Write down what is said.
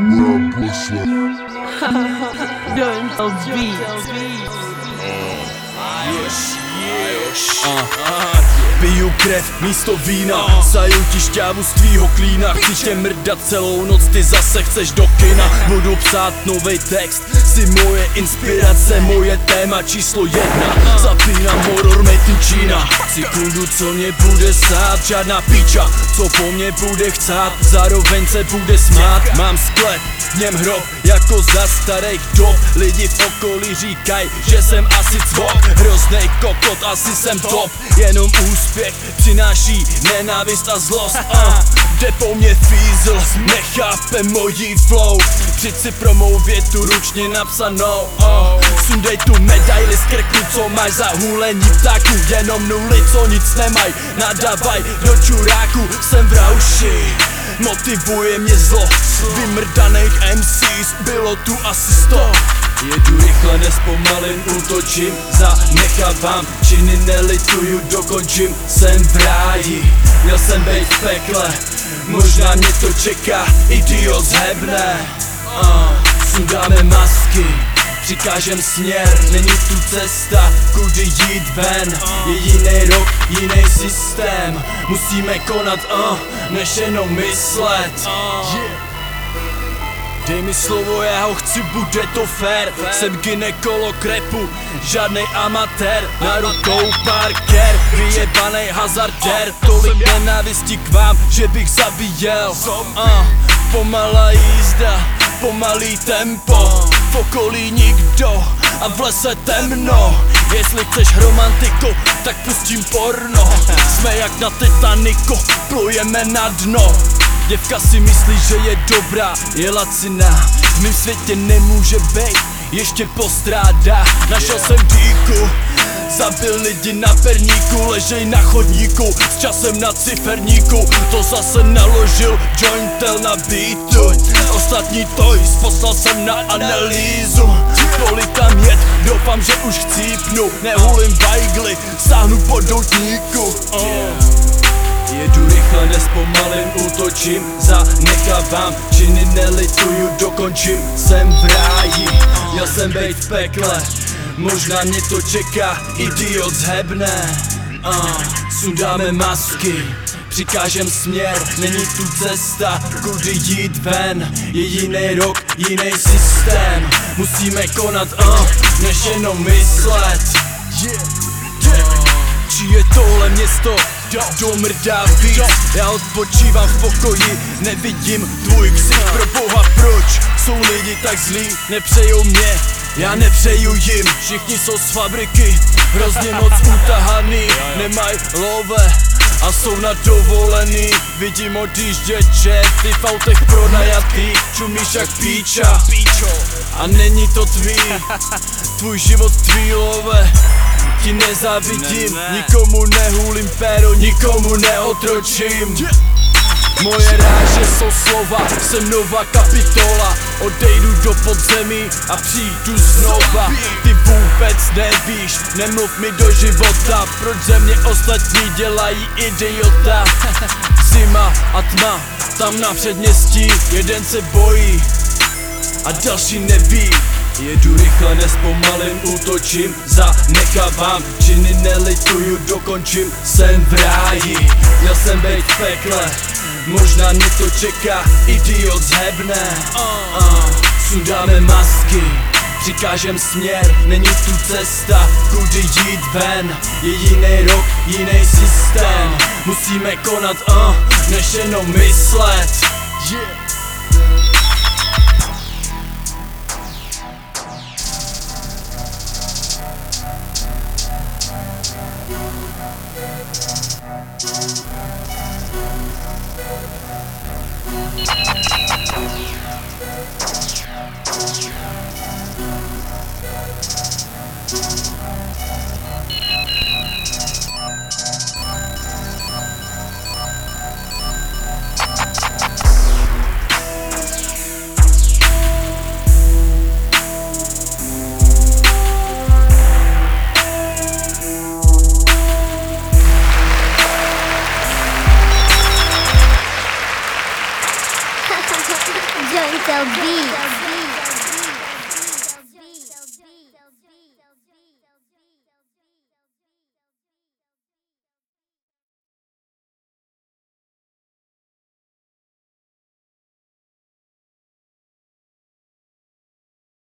World Don't be. Oh, yes, yes. Uh-huh. uh-huh. Piju krev místo vína. Saju ti šťávu z tvýho klína. Chci tě mrdat celou noc, ty zase chceš do kina. Budu psát nový text Jsi moje inspirace, moje téma číslo jedna. Zapínám horror made in China Sekundu, co mě bude sát Žádná píča, co po mně bude chcát Zároveň se bude smát. Mám sklep, v něm hrob Jako za starých dob Lidi v okolí říkají, že jsem asi cvok. Hroznej kokot, asi jsem top. Jenom úspěch přináší nenávist a zlost. Uh. Jde po mně fízl, nechápe mojí flow. Přijď si pro mou větu ručně napsanou. Uh. Sundej tu medaili z krku, co máš za hůlení ptáků Jenom nuly, co nic nemaj, nadavaj do čuráku Jsem v rauši, motivuje mě zlo. Vymrdaných MCs, bylo tu asi sto Jedu rychle, nespomalím, útočím, zanechávám Činy nelituju, dokončím, jsem v ráji. Měl jsem být v pekle, možná mě to čeká, idiot zhebne uh, Sundáme masky, přikážem směr, není tu cesta, kudy jít ven. Je jiný rok, jiný systém, musíme konat, uh, než jenom myslet. Yeah. Dej mi slovo, já ho chci, bude to fair Jsem gynekolog repu, žádnej amatér. Na rukou parker, vyjebanej hazardér Tolik nenávistí k vám, že bych zabíjel. Uh, Pomalá jízda, pomalý tempo. V okolí nikdo a v lese temno. Jestli chceš romantiku, tak pustím porno. Jsme jak na Titaniku, plujeme na dno Děvka si myslí, že je dobrá, je laciná. V mým světě nemůže být, ještě postrádá. Našel jsem díku, Zabil lidi na perníku, ležej na chodníku S časem na ciferníku, to zase naložil jointel na beatu Ostatní toys poslal jsem na analýzu. Tolik tam jet, doufám, že už chcípnu. Nehulím bajgly, sáhnu po doutníku. Uh. Jedu rychle, nespomalím, útočím, zanechávám Činy nelituju, dokončím, jsem v ráji Měl jsem být v pekle, možná mě to čeká, idiot zhebne. Uh, Sundáme masky, přikážem směr, není tu cesta, kudy jít ven. Je jiný rok, jiný systém, musíme konat, uh, než jenom myslet. Yeah. Či je tohle město do mrdá víc. Já odpočívám v pokoji, nevidím tvůj ksich Pro boha proč jsou lidi tak zlí, nepřejou mě já nepřeju jim, všichni jsou z fabriky Hrozně moc utahaný, nemaj love a jsou na dovolený. Vidím odjíždět ty v autech pronajatý. Čumíš jak píča. A není to tvý. Tvůj život tvý love ti nezávidím Nikomu nehulím péro, nikomu neotročím. Moje ráže jsou slova, jsem nová kapitola. Odejdu do podzemí a přijdu znova. Ty vůbec nevíš, nemluv mi do života. Proč ze mě ostatní dělají idiota? Zima a tma, tam na předměstí Jeden se bojí a další neví Jedu rychle, nespomalím, útočím, zanechávám Činy nelituju, dokončím, jsem v ráji. Měl jsem být v pekle, možná mě to čeká, idiot zhebne. Uh, Sundáme masky, přikážem směr, není tu cesta, kudy jít ven. Je jiný rok, jiný systém, musíme konat, uh, než jenom myslet. yeah. so be.